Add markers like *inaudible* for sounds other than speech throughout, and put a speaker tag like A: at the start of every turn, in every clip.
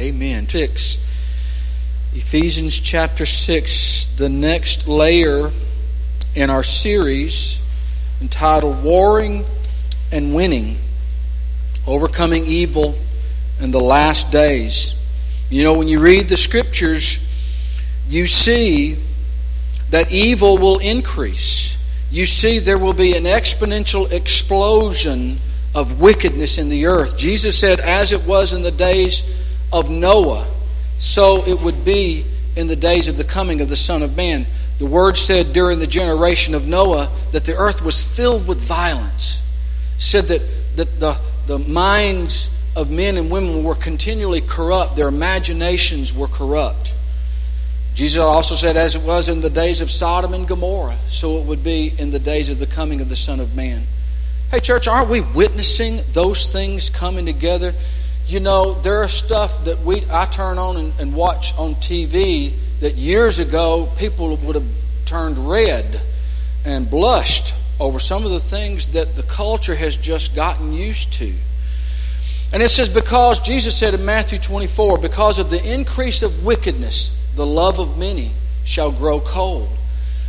A: Amen. 6. Ephesians chapter 6, the next layer in our series entitled Warring and Winning Overcoming Evil in the Last Days. You know, when you read the scriptures, you see that evil will increase. You see there will be an exponential explosion of wickedness in the earth. Jesus said, as it was in the days of Noah so it would be in the days of the coming of the Son of Man. The word said during the generation of Noah that the earth was filled with violence. said that, that the, the minds of men and women were continually corrupt, their imaginations were corrupt. Jesus also said, as it was in the days of Sodom and Gomorrah, so it would be in the days of the coming of the Son of Man. Hey, church, aren't we witnessing those things coming together? You know, there are stuff that we I turn on and, and watch on TV that years ago people would have turned red and blushed over some of the things that the culture has just gotten used to. And it says, because Jesus said in Matthew 24, because of the increase of wickedness, the love of many shall grow cold.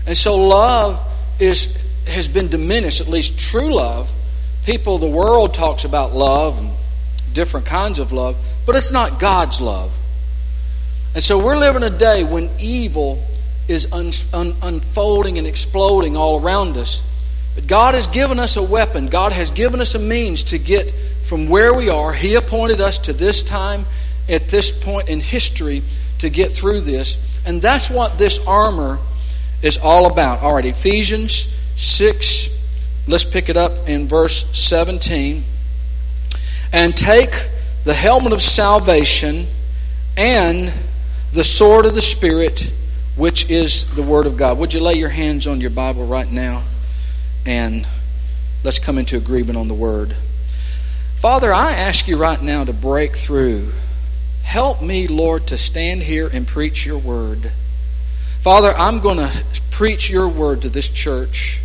A: And so love is has been diminished, at least true love. People, the world talks about love and different kinds of love, but it's not God's love. And so we're living a day when evil is un, un, unfolding and exploding all around us. But God has given us a weapon, God has given us a means to get from where we are. He appointed us to this time, at this point in history, to get through this. And that's what this armor is all about. All right, Ephesians 6, let's pick it up in verse 17 and take the helmet of salvation and the sword of the Spirit, which is the Word of God. Would you lay your hands on your Bible right now? And let's come into agreement on the Word. Father, I ask you right now to break through. Help me, Lord, to stand here and preach your Word. Father, I'm going to preach your Word to this church.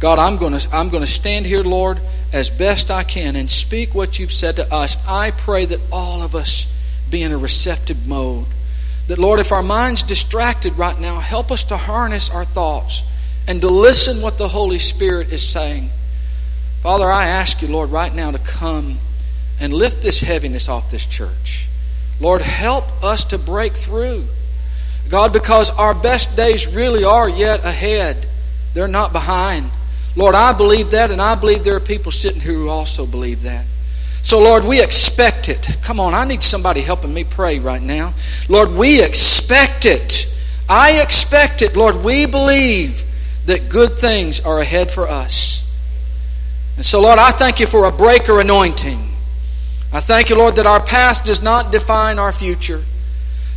A: God, I'm going to, I'm going to stand here, Lord, as best I can and speak what you've said to us. I pray that all of us be in a receptive mode. That, Lord, if our mind's distracted right now, help us to harness our thoughts and to listen what the Holy Spirit is saying. Father, I ask you, Lord, right now to come and lift this heaviness off this church. Lord, help us to break through. God, because our best days really are yet ahead, they're not behind. Lord, I believe that, and I believe there are people sitting here who also believe that. So, Lord, we expect it. Come on, I need somebody helping me pray right now. Lord, we expect it. I expect it. Lord, we believe that good things are ahead for us. And so, Lord, I thank you for a breaker anointing. I thank you, Lord, that our past does not define our future.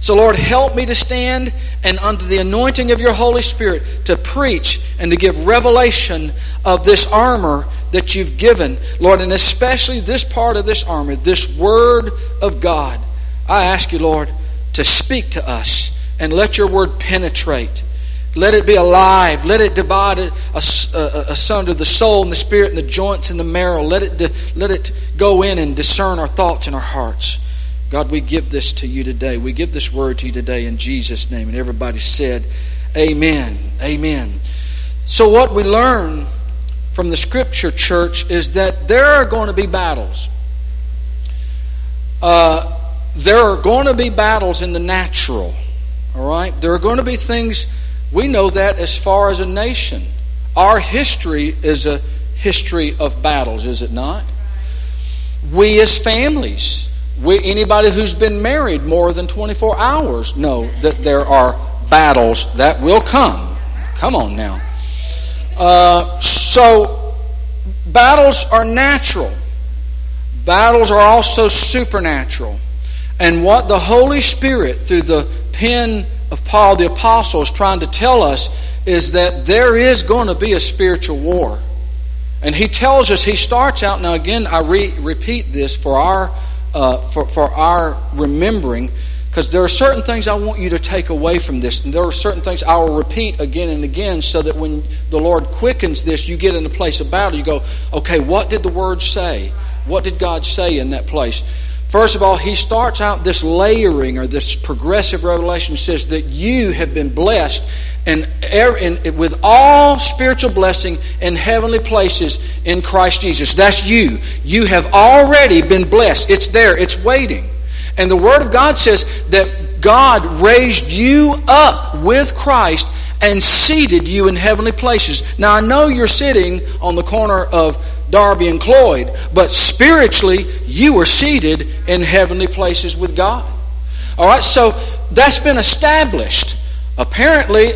A: So, Lord, help me to stand and under the anointing of your Holy Spirit to preach and to give revelation of this armor that you've given, Lord, and especially this part of this armor, this Word of God. I ask you, Lord, to speak to us and let your Word penetrate. Let it be alive. Let it divide asunder the soul and the spirit and the joints and the marrow. Let it, let it go in and discern our thoughts and our hearts. God, we give this to you today. We give this word to you today in Jesus' name. And everybody said, Amen. Amen. So, what we learn from the Scripture, church, is that there are going to be battles. Uh, there are going to be battles in the natural. All right? There are going to be things, we know that as far as a nation. Our history is a history of battles, is it not? We as families, we, anybody who's been married more than 24 hours know that there are battles that will come. Come on now. Uh, so, battles are natural, battles are also supernatural. And what the Holy Spirit, through the pen of Paul the Apostle, is trying to tell us is that there is going to be a spiritual war. And he tells us, he starts out, now again, I re- repeat this for our uh, for, for our remembering because there are certain things I want you to take away from this. And there are certain things I will repeat again and again so that when the Lord quickens this, you get in a place of battle. You go, okay, what did the Word say? What did God say in that place? First of all, he starts out this layering or this progressive revelation says that you have been blessed and, with all spiritual blessing in heavenly places in Christ Jesus. That's you. You have already been blessed. It's there, it's waiting. And the Word of God says that God raised you up with Christ and seated you in heavenly places. Now, I know you're sitting on the corner of Darby and Cloyd, but spiritually, you are seated in heavenly places with God. All right, so that's been established. Apparently,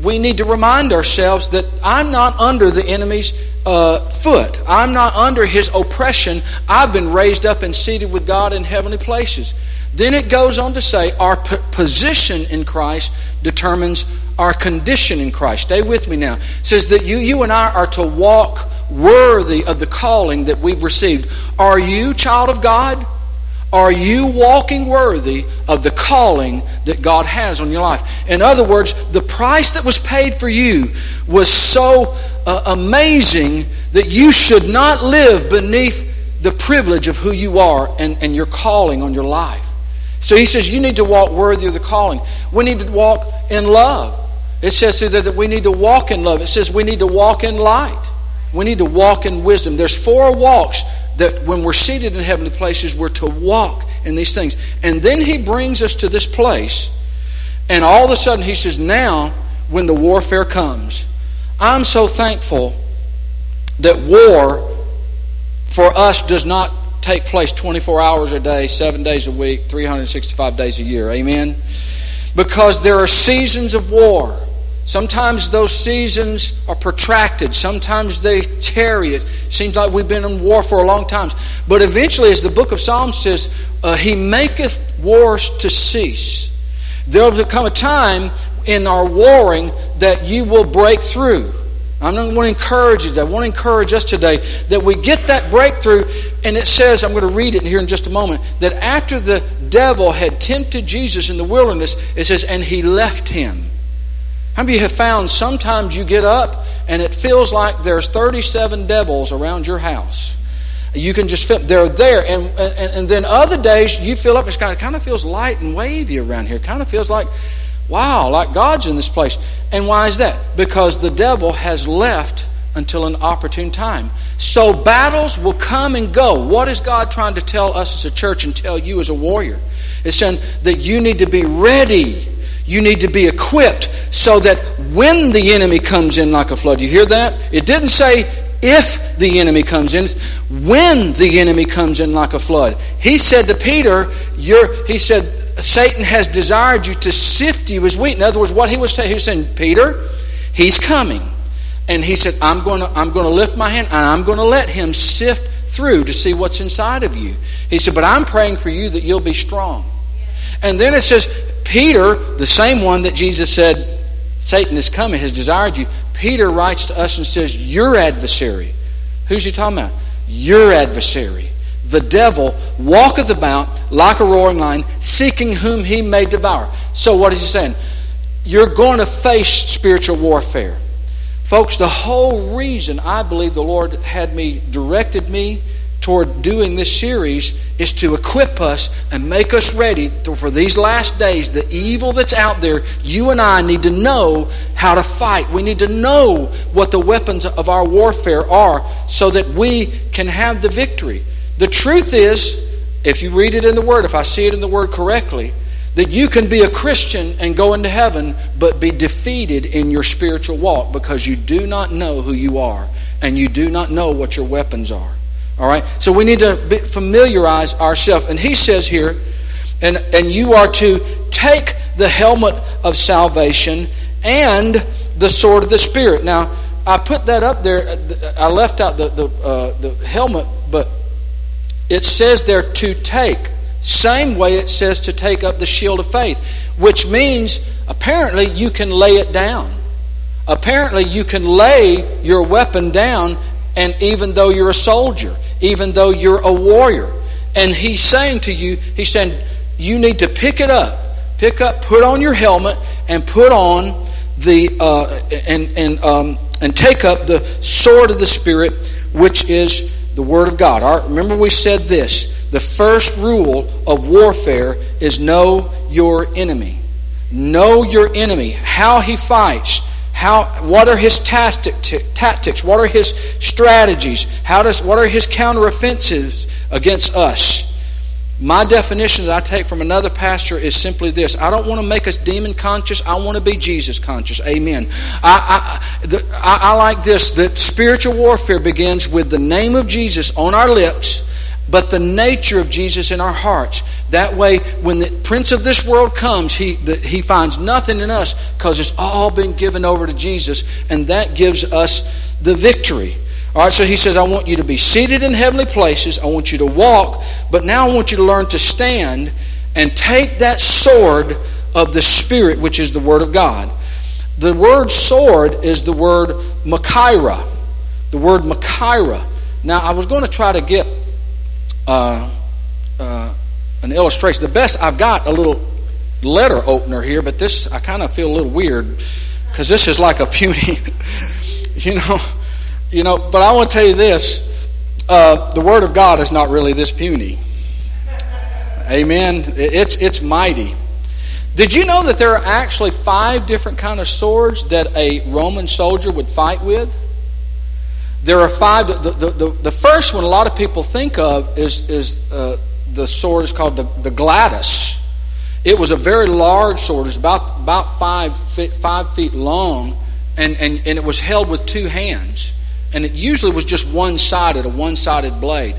A: we need to remind ourselves that I'm not under the enemy's uh, foot. I'm not under his oppression. I've been raised up and seated with God in heavenly places. Then it goes on to say our p- position in Christ determines our condition in Christ. Stay with me now. It says that you, you and I are to walk worthy of the calling that we've received. Are you, child of God? Are you walking worthy of the calling that God has on your life? In other words, the price that was paid for you was so uh, amazing that you should not live beneath the privilege of who you are and, and your calling on your life. So he says you need to walk worthy of the calling. We need to walk in love. It says that we need to walk in love. It says we need to walk in light. We need to walk in wisdom. There's four walks that when we're seated in heavenly places, we're to walk in these things. And then he brings us to this place, and all of a sudden he says, Now, when the warfare comes, I'm so thankful that war for us does not take place 24 hours a day, seven days a week, 365 days a year. Amen? Because there are seasons of war. Sometimes those seasons are protracted. Sometimes they tarry. It seems like we've been in war for a long time. But eventually, as the book of Psalms says, uh, He maketh wars to cease. There will come a time in our warring that you will break through. I want to encourage you. I want to encourage us today that we get that breakthrough. And it says, I'm going to read it here in just a moment, that after the devil had tempted Jesus in the wilderness, it says, and he left him. How many of you have found sometimes you get up and it feels like there's 37 devils around your house? You can just feel they're there, and, and, and then other days you feel up. It's kind of kind of feels light and wavy around here. Kind of feels like, wow, like God's in this place. And why is that? Because the devil has left until an opportune time. So battles will come and go. What is God trying to tell us as a church and tell you as a warrior? It's saying that you need to be ready you need to be equipped so that when the enemy comes in like a flood, you hear that? It didn't say if the enemy comes in, when the enemy comes in like a flood. He said to Peter, he said, Satan has desired you to sift you as wheat. In other words, what he was, saying, he was saying, Peter, he's coming. And he said, I'm going, to, I'm going to lift my hand and I'm going to let him sift through to see what's inside of you. He said, But I'm praying for you that you'll be strong. And then it says, Peter, the same one that Jesus said, Satan is coming, has desired you, Peter writes to us and says, Your adversary. Who's he talking about? Your adversary. The devil walketh about like a roaring lion, seeking whom he may devour. So, what is he saying? You're going to face spiritual warfare. Folks, the whole reason I believe the Lord had me, directed me toward doing this series is to equip us and make us ready for these last days. The evil that's out there, you and I need to know how to fight. We need to know what the weapons of our warfare are so that we can have the victory. The truth is, if you read it in the Word, if I see it in the Word correctly, that you can be a Christian and go into heaven, but be defeated in your spiritual walk because you do not know who you are and you do not know what your weapons are. All right? So we need to familiarize ourselves. And he says here, and, and you are to take the helmet of salvation and the sword of the Spirit. Now, I put that up there. I left out the, the, uh, the helmet, but it says there to take. Same way it says to take up the shield of faith, which means apparently you can lay it down. Apparently, you can lay your weapon down, and even though you're a soldier, even though you're a warrior. And he's saying to you, he's saying, you need to pick it up. Pick up, put on your helmet, and put on the uh, and and um, and take up the sword of the Spirit, which is the Word of God. Remember, we said this the first rule of warfare is know your enemy. Know your enemy, how he fights, how, what are his tactic, tactics, what are his strategies, how does, what are his counteroffensives against us. My definition that I take from another pastor is simply this I don't want to make us demon conscious, I want to be Jesus conscious. Amen. I, I, the, I, I like this that spiritual warfare begins with the name of Jesus on our lips but the nature of Jesus in our hearts. That way, when the prince of this world comes, he, the, he finds nothing in us because it's all been given over to Jesus, and that gives us the victory. All right, so he says, I want you to be seated in heavenly places. I want you to walk, but now I want you to learn to stand and take that sword of the Spirit, which is the Word of God. The word sword is the word Machaira. The word Machaira. Now, I was going to try to get uh, uh, an illustration. The best I've got a little letter opener here, but this I kind of feel a little weird because this is like a puny, *laughs* you know. You know, but I want to tell you this uh, the Word of God is not really this puny. Amen. It's, it's mighty. Did you know that there are actually five different kind of swords that a Roman soldier would fight with? There are five. The, the, the, the first one a lot of people think of is, is uh, the sword is called the, the gladius. It was a very large sword. It's about, about five, feet, five feet long, and, and, and it was held with two hands and it usually was just one sided, a one sided blade.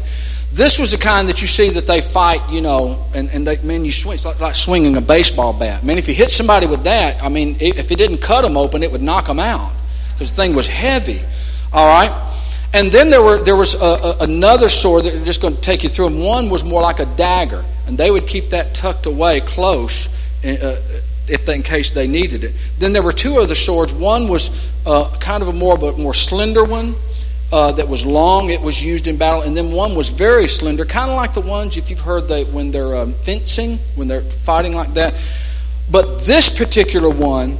A: This was the kind that you see that they fight, you know, and, and they, man, you swing, it's like, like swinging a baseball bat. Man, if you hit somebody with that, I mean, if it didn't cut them open, it would knock them out because the thing was heavy. All right? And then there, were, there was a, a, another sword that I'm just going to take you through them. One was more like a dagger, and they would keep that tucked away close uh, if they, in case they needed it. Then there were two other swords. One was uh, kind of a more, but more slender one uh, that was long. It was used in battle, and then one was very slender, kind of like the ones if you've heard that when they're um, fencing, when they're fighting like that. But this particular one,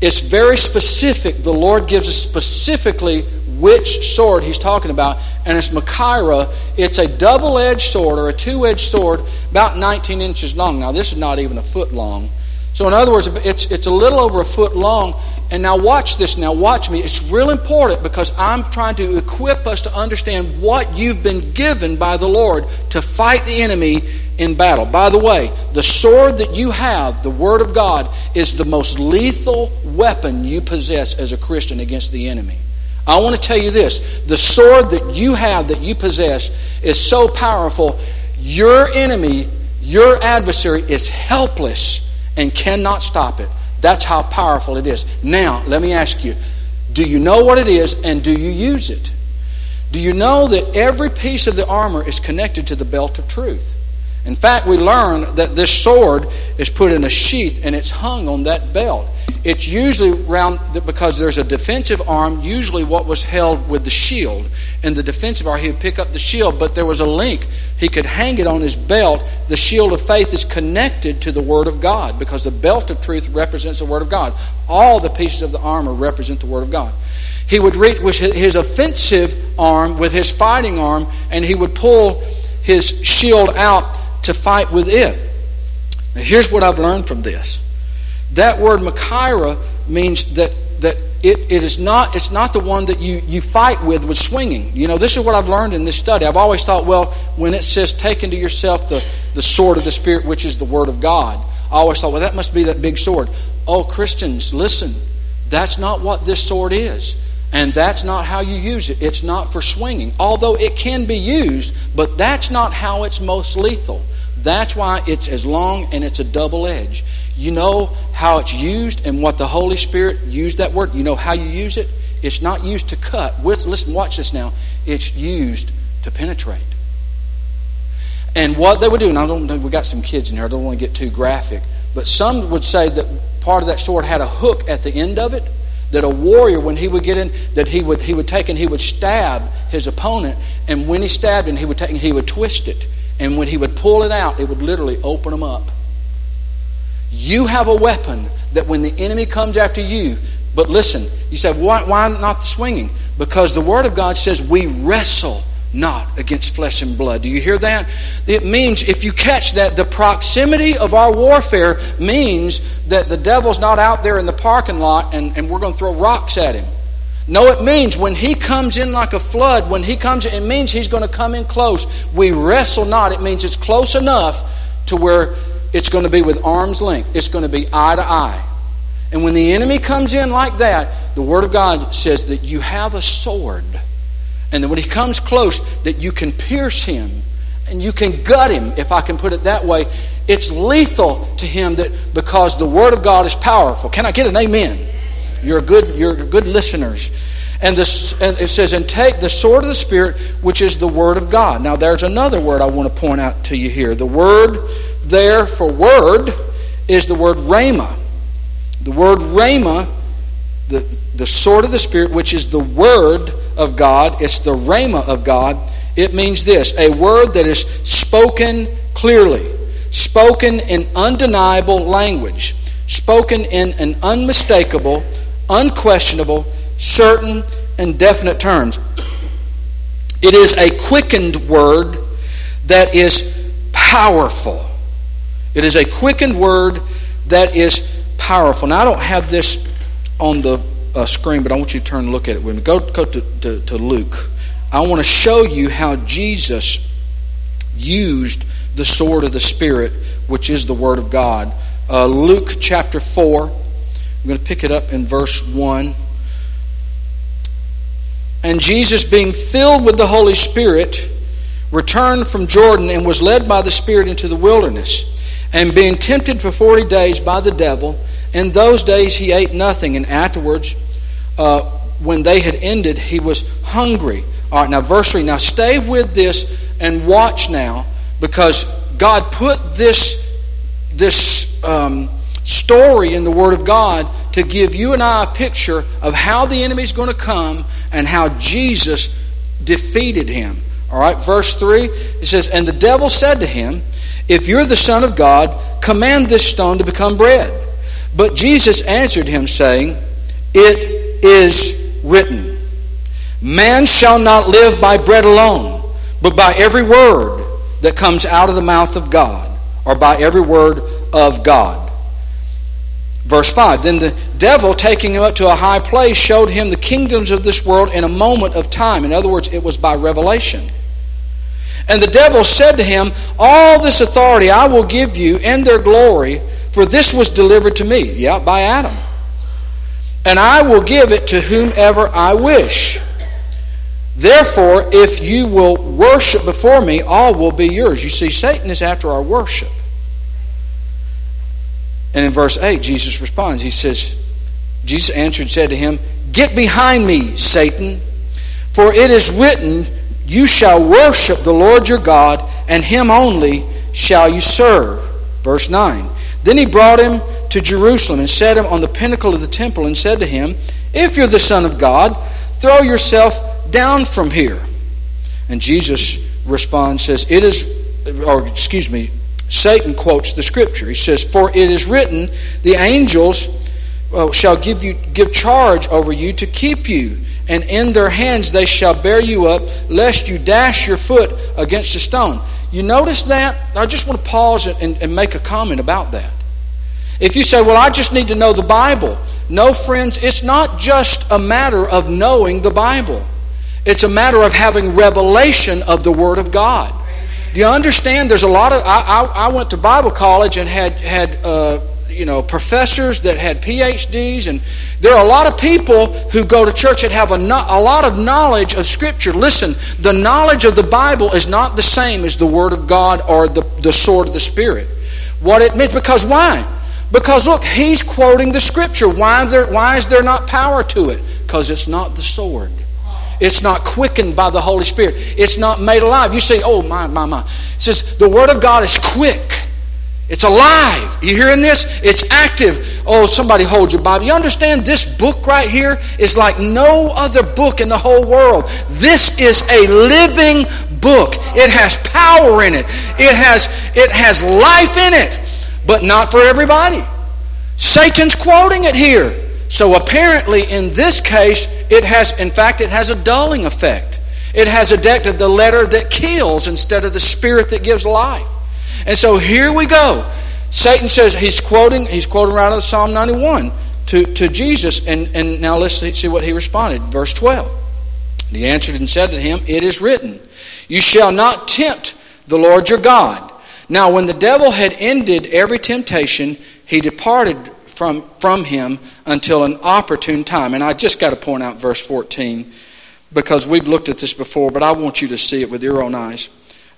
A: it's very specific. The Lord gives us specifically which sword He's talking about, and it's Machaira. It's a double-edged sword or a two-edged sword, about 19 inches long. Now, this is not even a foot long. So, in other words, it's, it's a little over a foot long. And now, watch this. Now, watch me. It's real important because I'm trying to equip us to understand what you've been given by the Lord to fight the enemy in battle. By the way, the sword that you have, the Word of God, is the most lethal weapon you possess as a Christian against the enemy. I want to tell you this the sword that you have, that you possess, is so powerful, your enemy, your adversary, is helpless and cannot stop it. That's how powerful it is. Now, let me ask you do you know what it is and do you use it? Do you know that every piece of the armor is connected to the belt of truth? In fact, we learn that this sword is put in a sheath and it's hung on that belt. It's usually around because there's a defensive arm, usually what was held with the shield. In the defensive arm, he would pick up the shield, but there was a link. He could hang it on his belt. The shield of faith is connected to the Word of God because the belt of truth represents the Word of God. All the pieces of the armor represent the Word of God. He would reach with his offensive arm with his fighting arm, and he would pull his shield out to fight with it. Now, here's what I've learned from this that word Machaira means that, that it, it is not, it's not the one that you, you fight with with swinging. You know, this is what I've learned in this study. I've always thought, well, when it says take unto yourself the, the sword of the Spirit, which is the Word of God, I always thought, well, that must be that big sword. Oh, Christians, listen, that's not what this sword is. And that's not how you use it. It's not for swinging, although it can be used, but that's not how it's most lethal. That's why it's as long and it's a double edge. You know how it's used and what the Holy Spirit used that word. You know how you use it. It's not used to cut. Listen, watch this now. It's used to penetrate. And what they would do, and I don't know, we got some kids in here. I don't want to get too graphic, but some would say that part of that sword had a hook at the end of it. That a warrior, when he would get in, that he would he would take and he would stab his opponent, and when he stabbed him, he would take and he would twist it and when he would pull it out, it would literally open them up. You have a weapon that when the enemy comes after you, but listen, you said, why, why not the swinging? Because the Word of God says we wrestle not against flesh and blood. Do you hear that? It means, if you catch that, the proximity of our warfare means that the devil's not out there in the parking lot and, and we're going to throw rocks at him. No, it means when he comes in like a flood, when he comes in, it means he's going to come in close. We wrestle not. It means it's close enough to where it's going to be with arm's length. It's going to be eye to eye. And when the enemy comes in like that, the Word of God says that you have a sword. And that when he comes close, that you can pierce him and you can gut him, if I can put it that way. It's lethal to him that because the Word of God is powerful. Can I get an amen? You're good, you're good listeners. And, this, and it says, and take the sword of the Spirit, which is the Word of God. Now, there's another word I want to point out to you here. The word there for word is the word rhema. The word rhema, the, the sword of the Spirit, which is the Word of God, it's the rhema of God. It means this a word that is spoken clearly, spoken in undeniable language, spoken in an unmistakable, unquestionable, certain, and definite terms. It is a quickened word that is powerful. It is a quickened word that is powerful. Now, I don't have this on the uh, screen, but I want you to turn and look at it with me. Go, go to, to, to Luke. I want to show you how Jesus used the sword of the Spirit, which is the Word of God. Uh, Luke chapter 4. I'm going to pick it up in verse 1. And Jesus, being filled with the Holy Spirit, returned from Jordan and was led by the Spirit into the wilderness. And being tempted for forty days by the devil, in those days he ate nothing, and afterwards, uh, when they had ended, he was hungry. All right, now, verse 3. Now, stay with this and watch now, because God put this, this um, story in the Word of God to give you and I a picture of how the enemy is going to come and how Jesus defeated him. All right, verse 3 it says, And the devil said to him, If you're the Son of God, command this stone to become bread. But Jesus answered him, saying, It is written, Man shall not live by bread alone, but by every word that comes out of the mouth of God, or by every word of God. Verse 5 Then the devil, taking him up to a high place, showed him the kingdoms of this world in a moment of time. In other words, it was by revelation. And the devil said to him, All this authority I will give you and their glory, for this was delivered to me, yeah, by Adam. And I will give it to whomever I wish. Therefore, if you will worship before me, all will be yours. You see, Satan is after our worship. And in verse 8, Jesus responds. He says, Jesus answered and said to him, Get behind me, Satan, for it is written, You shall worship the Lord your God, and him only shall you serve. Verse 9. Then he brought him to Jerusalem and set him on the pinnacle of the temple and said to him, If you're the Son of God, throw yourself down from here. And Jesus responds, says, It is, or excuse me, Satan quotes the scripture. He says, For it is written, the angels uh, shall give you give charge over you to keep you, and in their hands they shall bear you up, lest you dash your foot against a stone. You notice that? I just want to pause and, and make a comment about that. If you say, Well, I just need to know the Bible. No, friends, it's not just a matter of knowing the Bible. It's a matter of having revelation of the Word of God. Do you understand? There's a lot of. I, I, I went to Bible college and had had uh, you know professors that had PhDs, and there are a lot of people who go to church that have a, a lot of knowledge of Scripture. Listen, the knowledge of the Bible is not the same as the Word of God or the, the sword of the Spirit. What it means because why? Because look, he's quoting the Scripture. Why there, why is there not power to it? Because it's not the sword. It's not quickened by the Holy Spirit. It's not made alive. You say, oh, my, my, my. It says, the Word of God is quick. It's alive. You hearing this? It's active. Oh, somebody hold your Bible. You understand this book right here is like no other book in the whole world. This is a living book. It has power in it. It has it has life in it, but not for everybody. Satan's quoting it here. So apparently, in this case, it has, in fact, it has a dulling effect. It has adopted the letter that kills instead of the spirit that gives life. And so here we go. Satan says he's quoting he's quoting right out of Psalm 91 to, to Jesus. And, and now let's see what he responded. Verse 12. He answered and said to him, It is written, You shall not tempt the Lord your God. Now, when the devil had ended every temptation, he departed from, from him until an opportune time. And I just got to point out verse 14 because we've looked at this before, but I want you to see it with your own eyes.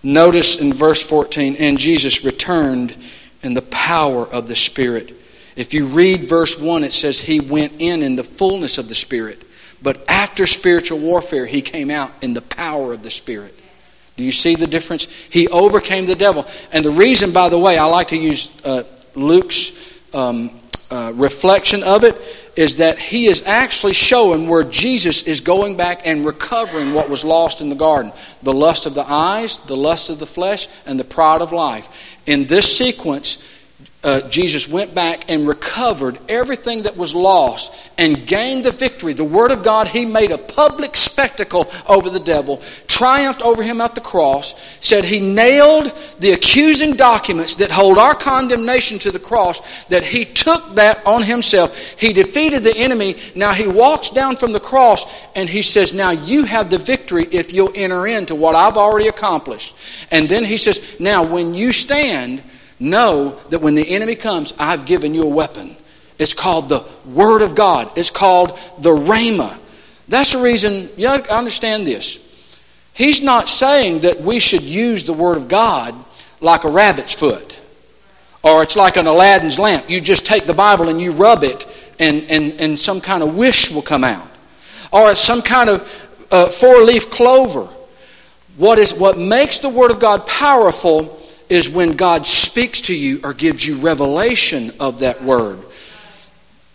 A: Notice in verse 14, and Jesus returned in the power of the Spirit. If you read verse 1, it says he went in in the fullness of the Spirit. But after spiritual warfare, he came out in the power of the Spirit. Do you see the difference? He overcame the devil. And the reason, by the way, I like to use uh, Luke's um, uh, reflection of it is that he is actually showing where Jesus is going back and recovering what was lost in the garden the lust of the eyes, the lust of the flesh, and the pride of life. In this sequence, uh, Jesus went back and recovered everything that was lost and gained the victory. The Word of God, He made a public spectacle over the devil, triumphed over him at the cross, said He nailed the accusing documents that hold our condemnation to the cross, that He took that on Himself. He defeated the enemy. Now He walks down from the cross and He says, Now you have the victory if you'll enter into what I've already accomplished. And then He says, Now when you stand, Know that when the enemy comes, I've given you a weapon. It's called the Word of God. It's called the Rhema. That's the reason, you understand this. He's not saying that we should use the Word of God like a rabbit's foot or it's like an Aladdin's lamp. You just take the Bible and you rub it and, and, and some kind of wish will come out. Or it's some kind of uh, four leaf clover. What, is, what makes the Word of God powerful is when God speaks to you or gives you revelation of that word.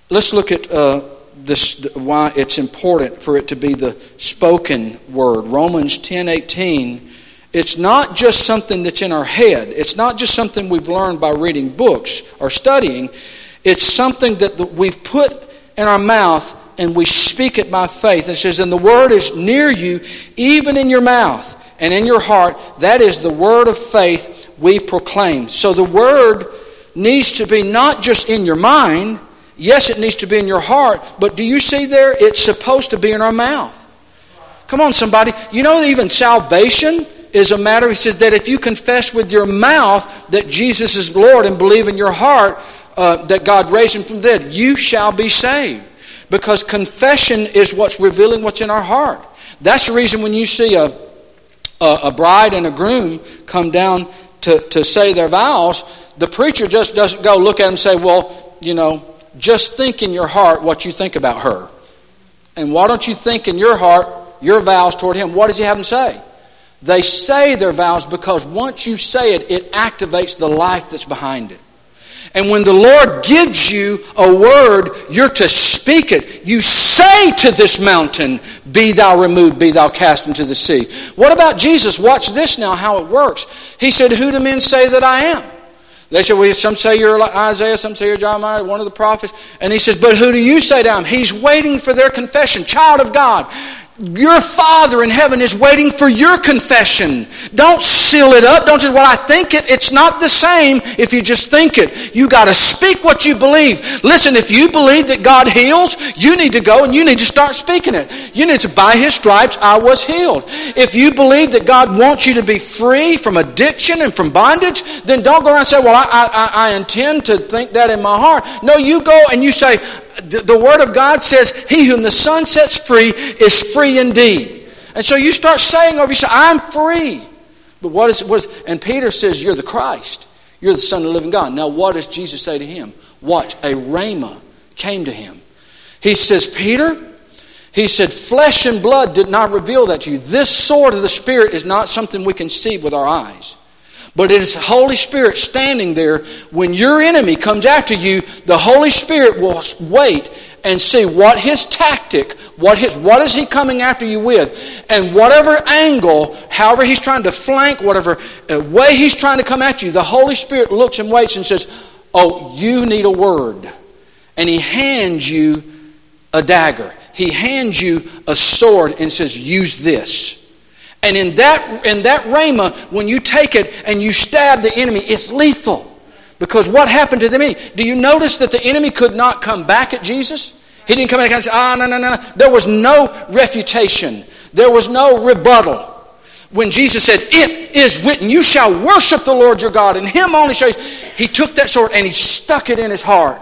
A: Let's look at uh, this why it's important for it to be the spoken word. Romans 10 18. It's not just something that's in our head. It's not just something we've learned by reading books or studying. It's something that we've put in our mouth and we speak it by faith. It says, And the word is near you, even in your mouth and in your heart. That is the word of faith we proclaim. So the word needs to be not just in your mind. Yes, it needs to be in your heart, but do you see there? It's supposed to be in our mouth. Come on, somebody. You know, even salvation is a matter, he says, that if you confess with your mouth that Jesus is Lord and believe in your heart uh, that God raised him from the dead, you shall be saved. Because confession is what's revealing what's in our heart. That's the reason when you see a, a, a bride and a groom come down to, to say their vows, the preacher just doesn't go look at them and say, well, you know, just think in your heart what you think about her. And why don't you think in your heart your vows toward him? What does he have them say? They say their vows because once you say it, it activates the life that's behind it. And when the Lord gives you a word, you're to speak it. You say to this mountain, Be thou removed, be thou cast into the sea. What about Jesus? Watch this now, how it works. He said, Who do men say that I am? They said, Well, some say you're Isaiah, some say you're Jeremiah, one of the prophets. And he says, But who do you say that I am? He's waiting for their confession. Child of God, your Father in heaven is waiting for your confession. Don't seal it up. Don't just, well, I think it. It's not the same if you just think it. You got to speak what you believe. Listen, if you believe that God heals, you need to go and you need to start speaking it. You need to, by His stripes, I was healed. If you believe that God wants you to be free from addiction and from bondage, then don't go around and say, well, I, I, I intend to think that in my heart. No, you go and you say, the, Word of God says, He whom the Son sets free is free indeed. And so you start saying over yourself, I'm free. But what is, what is, and Peter says, You're the Christ. You're the Son of the living God. Now, what does Jesus say to him? Watch, a rhema came to him. He says, Peter, he said, Flesh and blood did not reveal that to you. This sword of the Spirit is not something we can see with our eyes. But it is the Holy Spirit standing there. When your enemy comes after you, the Holy Spirit will wait and see what his tactic, what his what is he coming after you with, and whatever angle, however he's trying to flank, whatever uh, way he's trying to come at you, the Holy Spirit looks and waits and says, "Oh, you need a word," and he hands you a dagger. He hands you a sword and says, "Use this." And in that, in that rhema, when you take it and you stab the enemy, it's lethal. Because what happened to the enemy? Do you notice that the enemy could not come back at Jesus? He didn't come back and say, ah, no, no, no. There was no refutation. There was no rebuttal. When Jesus said, It is written, you shall worship the Lord your God, and him only shall you. He took that sword and he stuck it in his heart.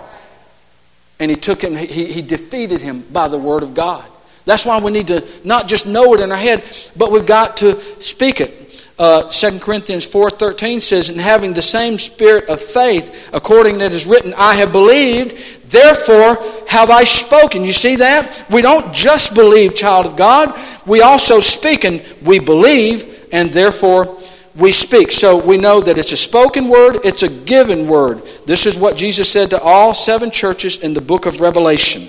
A: And he took him, he, he defeated him by the word of God. That's why we need to not just know it in our head, but we've got to speak it. Uh, 2 Corinthians 4.13 says, And having the same spirit of faith, according to that is written, I have believed, therefore have I spoken. You see that? We don't just believe, child of God. We also speak, and we believe, and therefore we speak. So we know that it's a spoken word, it's a given word. This is what Jesus said to all seven churches in the book of Revelation.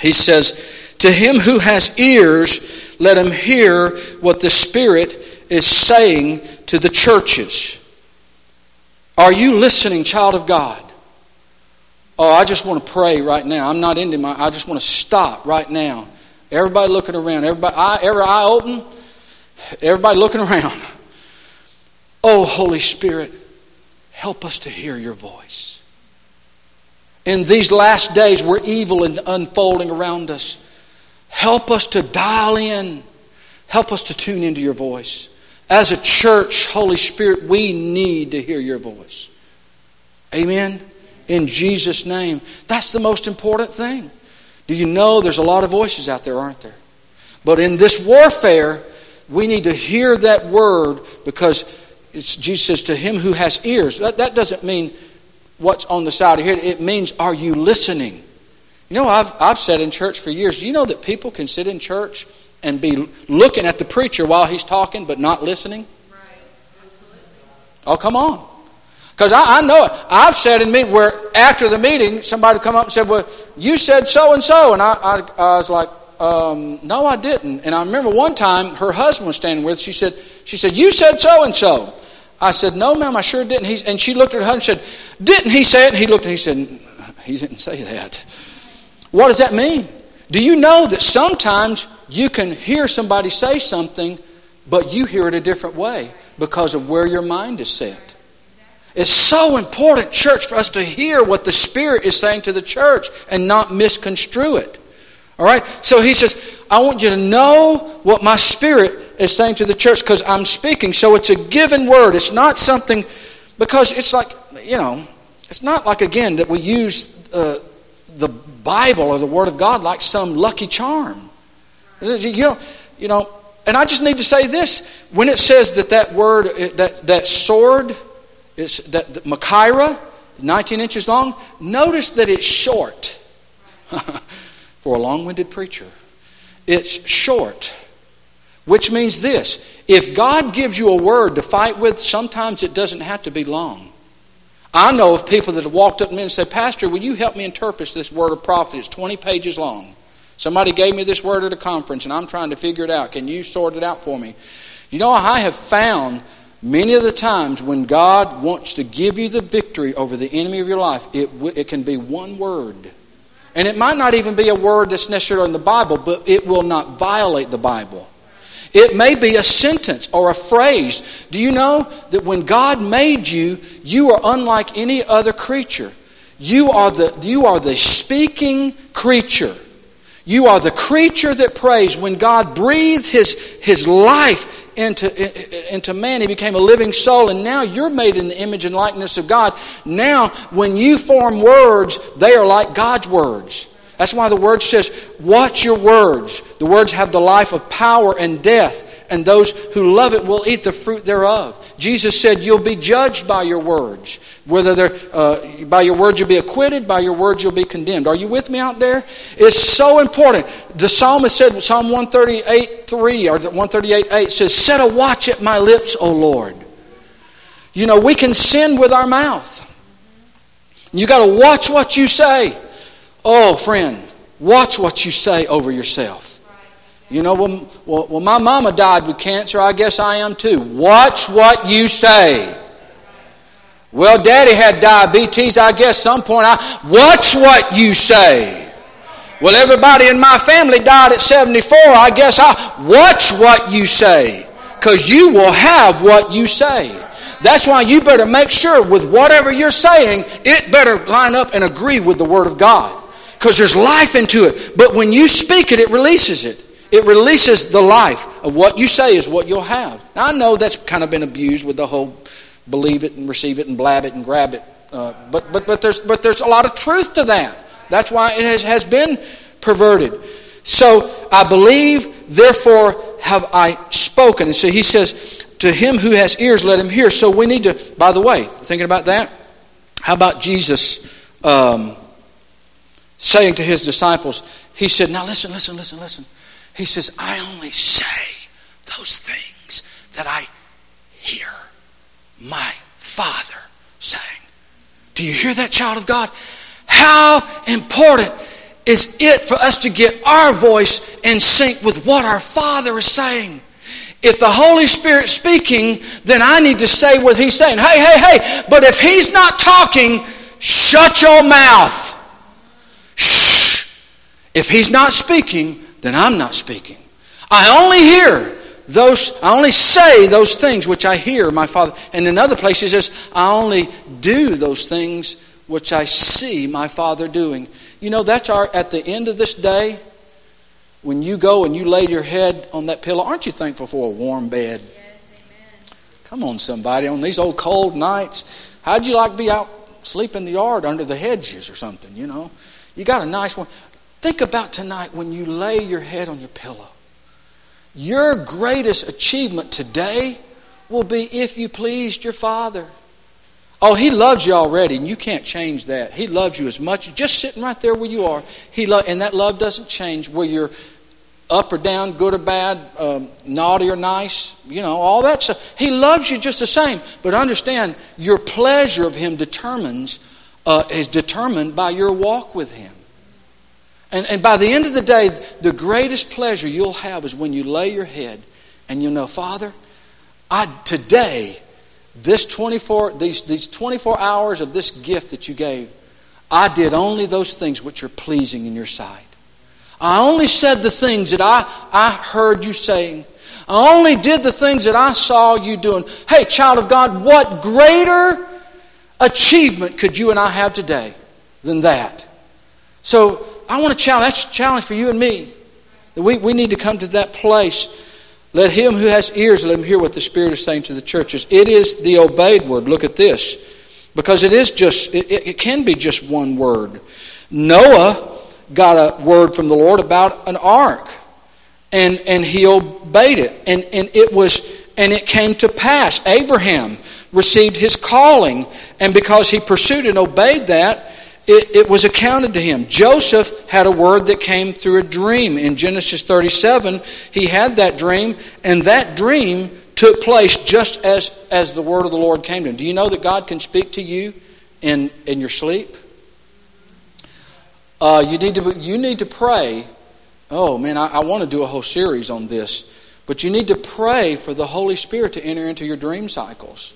A: He says, To him who has ears, let him hear what the Spirit is saying to the churches. Are you listening, child of God? Oh, I just want to pray right now. I'm not into my, I just want to stop right now. Everybody looking around, everybody, eye, every eye open, everybody looking around. Oh, Holy Spirit, help us to hear your voice. In these last days where evil is unfolding around us, help us to dial in. Help us to tune into your voice. As a church, Holy Spirit, we need to hear your voice. Amen? In Jesus' name. That's the most important thing. Do you know there's a lot of voices out there, aren't there? But in this warfare, we need to hear that word because Jesus says, To him who has ears. That, that doesn't mean what's on the side of here. It means, Are you listening? You know, I've, I've said in church for years, you know that people can sit in church and be looking at the preacher while he's talking but not listening? Right. Absolutely. Oh, come on. Because I, I, know it. I've said in meeting where after the meeting, somebody come up and said, Well, you said so and so. And I, I, I was like, um, No, I didn't. And I remember one time her husband was standing with. She said, she said, You said so and so. I said, No, ma'am, I sure didn't. He, and she looked at her husband and said, Didn't he say it? And he looked and he said, He didn't say that. What does that mean? Do you know that sometimes you can hear somebody say something, but you hear it a different way because of where your mind is set? It's so important, church, for us to hear what the Spirit is saying to the church and not misconstrue it. All right? So he says, I want you to know what my Spirit is saying to the church because I'm speaking. So it's a given word. It's not something, because it's like, you know, it's not like, again, that we use uh, the Bible or the Word of God like some lucky charm. You know, you know, and I just need to say this. When it says that that word, that, that sword, is that, that Machaira, 19 inches long, notice that it's short *laughs* for a long winded preacher. It's short, which means this if God gives you a word to fight with, sometimes it doesn't have to be long. I know of people that have walked up to me and said, Pastor, will you help me interpret this word of prophet? It's 20 pages long. Somebody gave me this word at a conference and I'm trying to figure it out. Can you sort it out for me? You know, I have found many of the times when God wants to give you the victory over the enemy of your life, it, it can be one word. And it might not even be a word that's necessarily in the Bible, but it will not violate the Bible. It may be a sentence or a phrase. Do you know that when God made you, you are unlike any other creature? You are the, you are the speaking creature. You are the creature that prays. When God breathed his, his life into, into man, he became a living soul, and now you're made in the image and likeness of God. Now, when you form words, they are like God's words. That's why the word says, Watch your words. The words have the life of power and death, and those who love it will eat the fruit thereof. Jesus said, You'll be judged by your words. Whether they're, uh, by your words you'll be acquitted, by your words you'll be condemned. Are you with me out there? It's so important. The psalmist said, Psalm 138 3 or 138 8 says, Set a watch at my lips, O Lord. You know, we can sin with our mouth. You got to watch what you say. Oh, friend, watch what you say over yourself. You know, well, well, well, my mama died with cancer. I guess I am too. Watch what you say. Well, daddy had diabetes. I guess some point I. Watch what you say. Well, everybody in my family died at 74. I guess I. Watch what you say. Because you will have what you say. That's why you better make sure with whatever you're saying, it better line up and agree with the Word of God. Because there's life into it. But when you speak it, it releases it. It releases the life of what you say is what you'll have. Now, I know that's kind of been abused with the whole believe it and receive it and blab it and grab it. Uh, but, but, but, there's, but there's a lot of truth to that. That's why it has, has been perverted. So I believe, therefore have I spoken. And so he says, To him who has ears, let him hear. So we need to, by the way, thinking about that, how about Jesus um, saying to his disciples, He said, Now listen, listen, listen, listen. He says, I only say those things that I hear my Father saying. Do you hear that, child of God? How important is it for us to get our voice in sync with what our Father is saying? If the Holy Spirit's speaking, then I need to say what He's saying. Hey, hey, hey. But if He's not talking, shut your mouth. If He's not speaking, then I'm not speaking. I only hear those, I only say those things which I hear my Father. And in other places, he says, I only do those things which I see my Father doing. You know, that's our, at the end of this day, when you go and you lay your head on that pillow, aren't you thankful for a warm bed? Yes, amen. Come on, somebody, on these old cold nights, how'd you like to be out sleep in the yard under the hedges or something, you know? You got a nice one. Think about tonight when you lay your head on your pillow. Your greatest achievement today will be if you pleased your Father. Oh, He loves you already, and you can't change that. He loves you as much, just sitting right there where you are. He lo- and that love doesn't change where you're up or down, good or bad, um, naughty or nice, you know, all that stuff. He loves you just the same. But understand, your pleasure of Him determines uh, is determined by your walk with Him. And, and by the end of the day, the greatest pleasure you'll have is when you lay your head and you know, Father, I today, this 24, these, these 24 hours of this gift that you gave, I did only those things which are pleasing in your sight. I only said the things that I, I heard you saying. I only did the things that I saw you doing. Hey, child of God, what greater achievement could you and I have today than that? So I want to challenge, that's a challenge for you and me. That we, we need to come to that place. Let him who has ears, let him hear what the Spirit is saying to the churches. It is the obeyed word. Look at this. Because it is just, it, it can be just one word. Noah got a word from the Lord about an ark. And, and he obeyed it. And, and it was, and it came to pass. Abraham received his calling. And because he pursued and obeyed that, it, it, was accounted to him. Joseph had a word that came through a dream. In Genesis 37, he had that dream, and that dream took place just as, as the word of the Lord came to him. Do you know that God can speak to you in, in your sleep? Uh, you, need to, you need to pray. Oh, man, I, I want to do a whole series on this. But you need to pray for the Holy Spirit to enter into your dream cycles.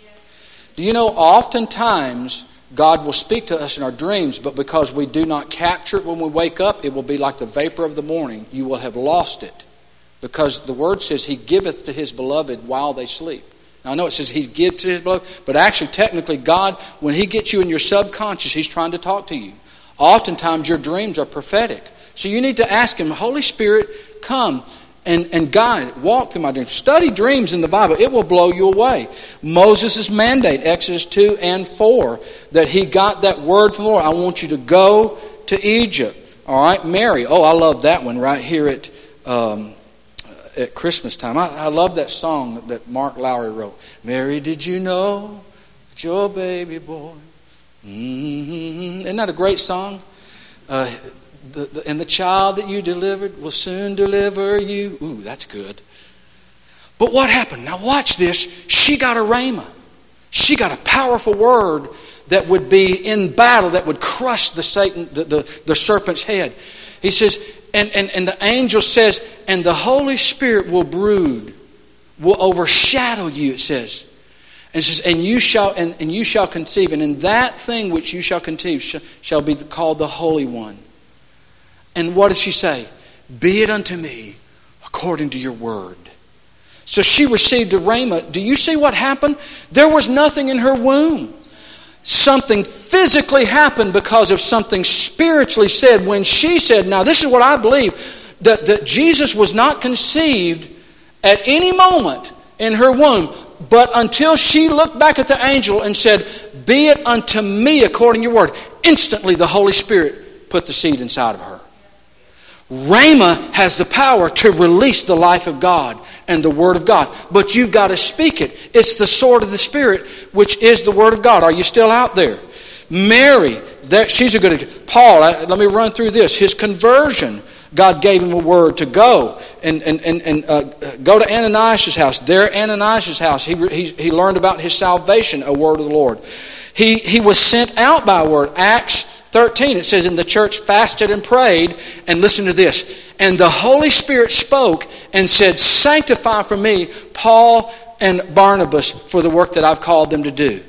A: Do you know, oftentimes, God will speak to us in our dreams, but because we do not capture it when we wake up, it will be like the vapor of the morning. You will have lost it. Because the word says he giveth to his beloved while they sleep. Now I know it says he gives to his beloved, but actually, technically, God, when he gets you in your subconscious, he's trying to talk to you. Oftentimes, your dreams are prophetic. So you need to ask him, Holy Spirit, come and, and guide, walk through my dreams. Study dreams in the Bible. It will blow you away. Moses' mandate, Exodus 2 and 4, that he got that word from the Lord. I want you to go to Egypt. All right, Mary. Oh, I love that one right here at, um, at Christmas time. I, I love that song that Mark Lowry wrote. Mary, did you know that your baby boy? Mm-hmm. Isn't that a great song? Uh, the, the, and the child that you delivered will soon deliver you. Ooh, that's good. But what happened? Now watch this. She got a rhema. She got a powerful word that would be in battle, that would crush the Satan, the, the, the serpent's head. He says, and, and, and the angel says, and the Holy Spirit will brood, will overshadow you, it says. And it says, and you shall and, and you shall conceive, and in that thing which you shall conceive shall, shall be called the Holy One. And what does she say? Be it unto me according to your word. So she received the rhema. Do you see what happened? There was nothing in her womb. Something physically happened because of something spiritually said when she said, Now, this is what I believe that, that Jesus was not conceived at any moment in her womb, but until she looked back at the angel and said, Be it unto me according to your word, instantly the Holy Spirit put the seed inside of her. Rhema has the power to release the life of God and the Word of God. But you've got to speak it. It's the sword of the Spirit, which is the Word of God. Are you still out there? Mary, that she's a good Paul, let me run through this. His conversion, God gave him a word to go and, and, and, and uh, go to Ananias' house. There, Ananias' house, he, he, he learned about his salvation, a word of the Lord. He, he was sent out by a word. Acts 13, it says, And the church fasted and prayed, and listen to this. And the Holy Spirit spoke and said, Sanctify for me Paul and Barnabas for the work that I've called them to do.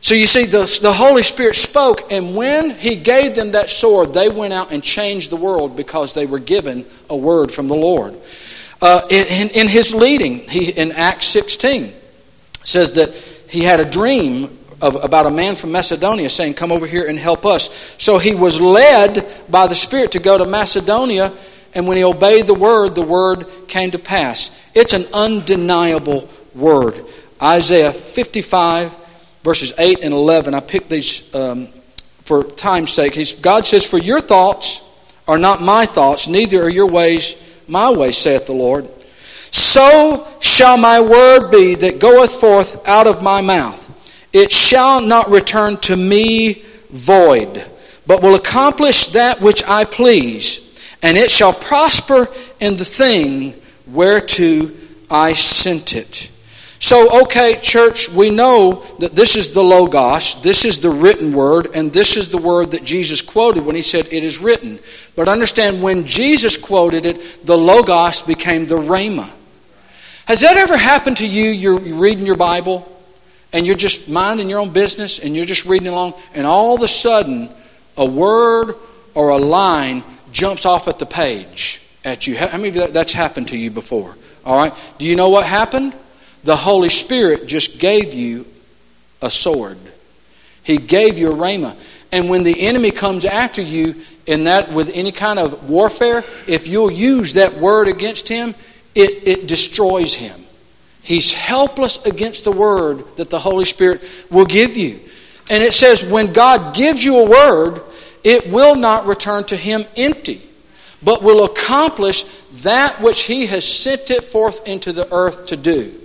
A: So you see, the, the Holy Spirit spoke, and when He gave them that sword, they went out and changed the world because they were given a word from the Lord. Uh, in, in his leading, he, in Acts 16, says that he had a dream of, about a man from Macedonia saying, Come over here and help us. So he was led by the Spirit to go to Macedonia, and when he obeyed the word, the word came to pass. It's an undeniable word. Isaiah 55, verses 8 and 11. I picked these um, for time's sake. He's, God says, For your thoughts are not my thoughts, neither are your ways my ways, saith the Lord. So shall my word be that goeth forth out of my mouth. It shall not return to me void, but will accomplish that which I please, and it shall prosper in the thing whereto I sent it. So, okay, church, we know that this is the Logos, this is the written word, and this is the word that Jesus quoted when he said, It is written. But understand, when Jesus quoted it, the Logos became the Rhema. Has that ever happened to you? You're reading your Bible, and you're just minding your own business and you're just reading along, and all of a sudden, a word or a line jumps off at the page at you. How many of that's happened to you before? All right. Do you know what happened? The Holy Spirit just gave you a sword. He gave you a rhema. And when the enemy comes after you in that with any kind of warfare, if you'll use that word against him, it, it destroys him. He's helpless against the word that the Holy Spirit will give you. And it says, when God gives you a word, it will not return to him empty, but will accomplish that which he has sent it forth into the earth to do.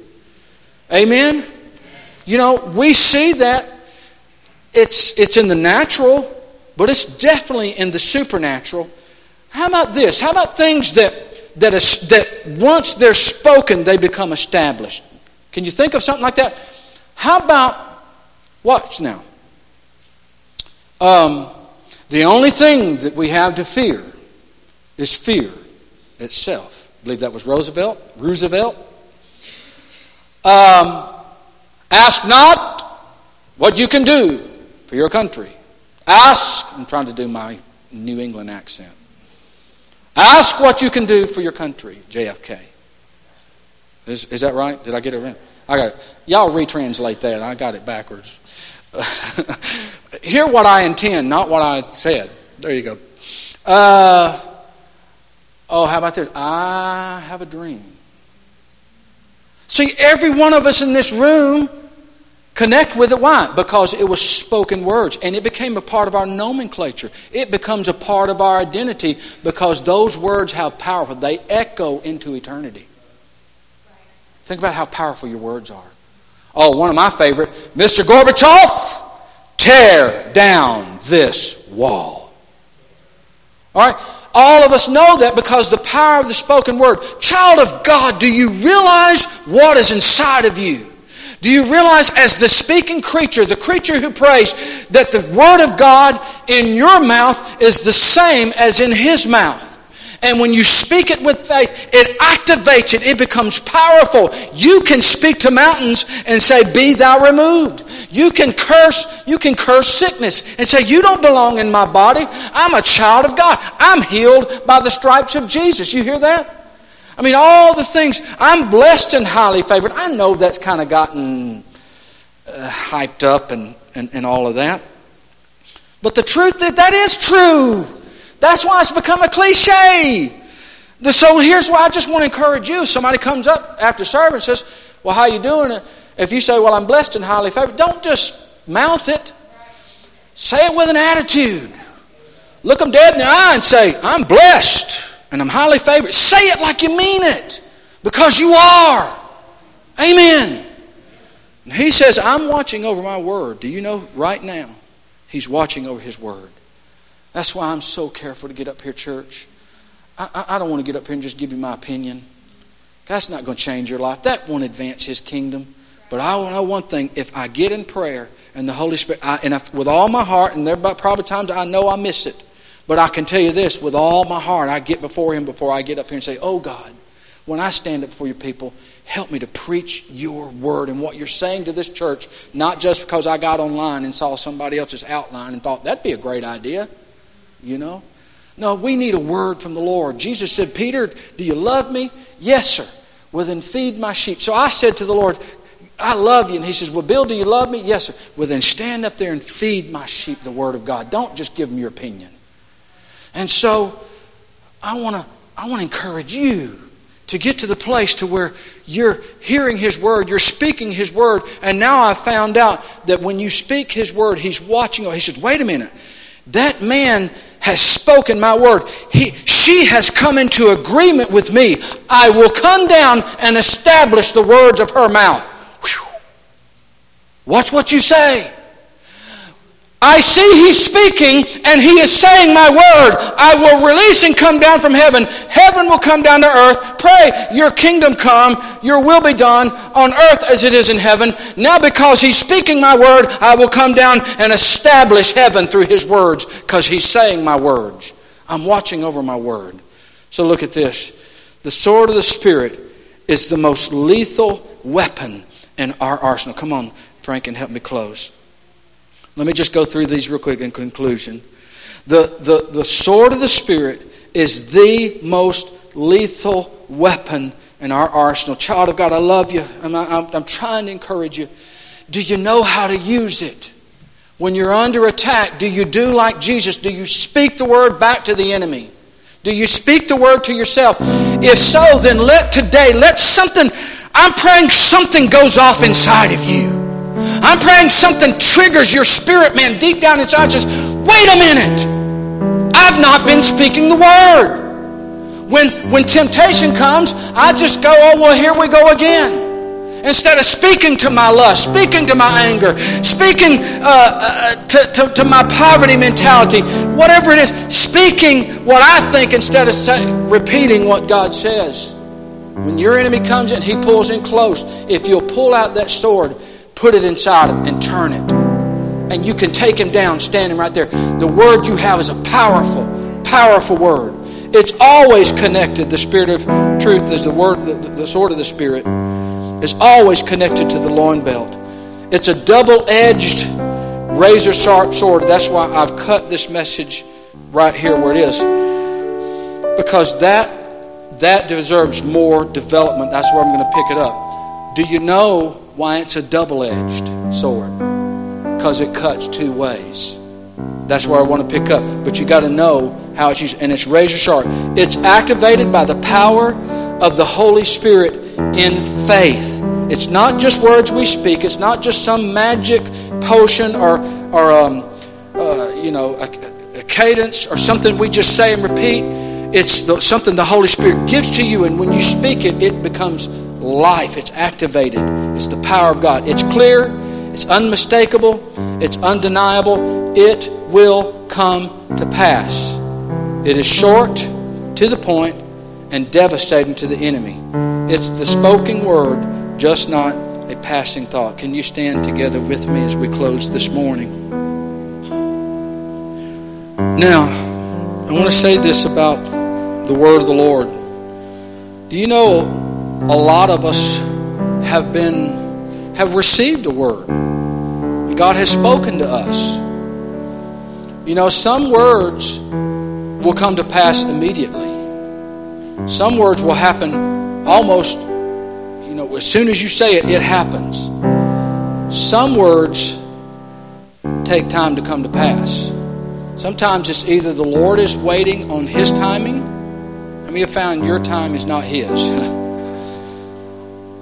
A: Amen? You know, we see that it's, it's in the natural, but it's definitely in the supernatural. How about this? How about things that that, is, that once they're spoken, they become established. Can you think of something like that? How about, watch now. Um, the only thing that we have to fear is fear itself. I believe that was Roosevelt. Roosevelt. Um, ask not what you can do for your country. Ask, I'm trying to do my New England accent. Ask what you can do for your country, JFK. Is, is that right? Did I get it right? I got it. Y'all retranslate that. I got it backwards. *laughs* Hear what I intend, not what I said. There you go. Uh, oh, how about this? I have a dream. See, every one of us in this room Connect with it. Why? Because it was spoken words and it became a part of our nomenclature. It becomes a part of our identity because those words have powerful. They echo into eternity. Think about how powerful your words are. Oh, one of my favorite, Mr. Gorbachev, tear down this wall. All right? All of us know that because the power of the spoken word. Child of God, do you realize what is inside of you? Do you realize, as the speaking creature, the creature who prays, that the Word of God in your mouth is the same as in His mouth? And when you speak it with faith, it activates it. It becomes powerful. You can speak to mountains and say, Be thou removed. You can curse, you can curse sickness and say, You don't belong in my body. I'm a child of God. I'm healed by the stripes of Jesus. You hear that? I mean, all the things. I'm blessed and highly favored. I know that's kind of gotten uh, hyped up and, and, and all of that. But the truth is, that is true. That's why it's become a cliche. So here's why I just want to encourage you. Somebody comes up after service and says, Well, how you doing? If you say, Well, I'm blessed and highly favored, don't just mouth it. Say it with an attitude. Look them dead in the eye and say, I'm blessed and I'm highly favored. Say it like you mean it because you are. Amen. And he says, I'm watching over my word. Do you know right now? He's watching over his word. That's why I'm so careful to get up here, church. I, I, I don't want to get up here and just give you my opinion. That's not going to change your life. That won't advance his kingdom. But I know one thing if I get in prayer and the Holy Spirit, I, and with all my heart, and there are probably times I know I miss it, but I can tell you this with all my heart, I get before Him before I get up here and say, Oh God, when I stand up before your people, help me to preach your word and what you're saying to this church, not just because I got online and saw somebody else's outline and thought that'd be a great idea, you know? No, we need a word from the Lord. Jesus said, Peter, do you love me? Yes, sir. Well, then feed my sheep. So I said to the Lord, I love you. And he says, Well, Bill, do you love me? Yes, sir. Well, then stand up there and feed my sheep the word of God. Don't just give them your opinion. And so I want to I want to encourage you to get to the place to where you're hearing his word, you're speaking his word, and now I've found out that when you speak his word, he's watching. He says, "Wait a minute. That man has spoken my word. He, she has come into agreement with me. I will come down and establish the words of her mouth. Whew. Watch what you say. I see he's speaking and he is saying my word. I will release and come down from heaven. Heaven will come down to earth. Pray, your kingdom come, your will be done on earth as it is in heaven. Now, because he's speaking my word, I will come down and establish heaven through his words because he's saying my words. I'm watching over my word. So, look at this. The sword of the Spirit is the most lethal weapon in our arsenal. Come on, Frank, and help me close. Let me just go through these real quick in conclusion. The, the, the sword of the Spirit is the most lethal weapon in our arsenal. Child of God, I love you. I'm, I'm, I'm trying to encourage you. Do you know how to use it? When you're under attack, do you do like Jesus? Do you speak the word back to the enemy? Do you speak the word to yourself? If so, then let today, let something, I'm praying something goes off inside of you. I'm praying something triggers your spirit man deep down inside says, wait a minute. I've not been speaking the word. When, when temptation comes, I just go, oh, well, here we go again. Instead of speaking to my lust, speaking to my anger, speaking uh, uh, to, to, to, my poverty mentality, whatever it is, speaking what I think instead of say, repeating what God says. When your enemy comes in, he pulls in close. If you'll pull out that sword, put it inside him and turn it. And you can take him down standing right there. The word you have is a powerful, powerful word. It's always connected. The spirit of truth is the word, the, the sword of the spirit is always connected to the loin belt. It's a double-edged, razor-sharp sword. That's why I've cut this message right here where it is. Because that that deserves more development. That's where I'm going to pick it up. Do you know why it's a double edged sword? Because it cuts two ways. That's where I want to pick up. But you got to know how it's used. And it's razor sharp. It's activated by the power of the Holy Spirit in faith. It's not just words we speak, it's not just some magic potion or, or um, uh, you know, a, a, cadence or something we just say and repeat. It's the, something the Holy Spirit gives to you, and when you speak it, it becomes life. It's activated. It's the power of God. It's clear, it's unmistakable, it's undeniable. It will come to pass. It is short, to the point, and devastating to the enemy. It's the spoken word, just not a passing thought. Can you stand together with me as we close this morning? Now, I want to say this about the word of the Lord. Do you know a lot of us have been have received a word. God has spoken to us. You know, some words will come to pass immediately. Some words will happen almost, you know, as soon as you say it, it happens. Some words take time to come to pass. Sometimes it's either the Lord is waiting on His timing. and we have found your time is not His? *laughs*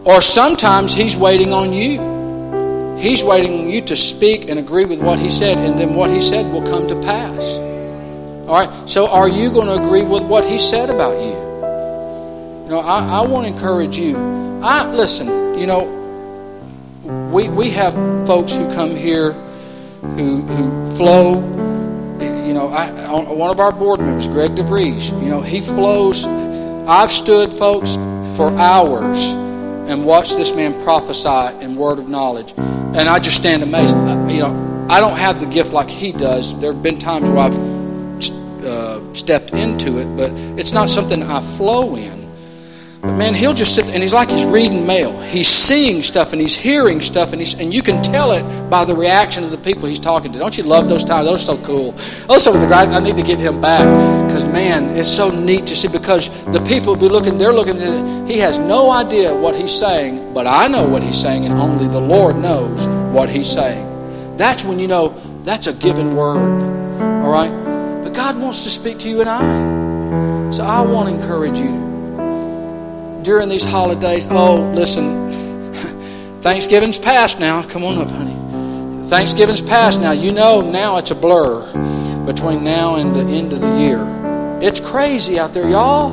A: or sometimes He's waiting on you. He's waiting on you to speak and agree with what He said, and then what He said will come to pass. All right, so are you going to agree with what He said about you? You know, I, I want to encourage you. I listen. You know, we we have folks who come here who who flow. You know, I, one of our board members, Greg DeVries. You know, he flows. I've stood, folks, for hours and watch this man prophesy in word of knowledge, and I just stand amazed. You know, I don't have the gift like he does. There have been times where I've uh, stepped into it, but it's not something I flow in. But man, he'll just sit there and he's like he's reading mail. He's seeing stuff and he's hearing stuff and he's and you can tell it by the reaction of the people he's talking to. Don't you love those times? Those are so cool. Those are the guys I need to get him back because man, it's so neat to see because the people will be looking. They're looking. He has no idea what he's saying, but I know what he's saying, and only the Lord knows what he's saying. That's when you know that's a given word. All right, but God wants to speak to you and I. So I want to encourage you during these holidays. Oh, listen, Thanksgiving's past now. Come on up, honey. Thanksgiving's past now. You know now it's a blur between now and the end of the year. It's crazy out there, y'all.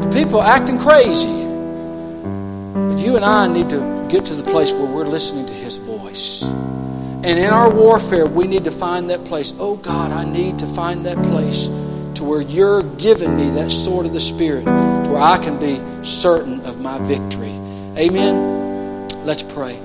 A: The people acting crazy. But you and I need to get to the place where we're listening to His voice. And in our warfare, we need to find that place. Oh God, I need to find that place to where you're giving me that sword of the Spirit, to where I can be certain of my victory. Amen. Let's pray.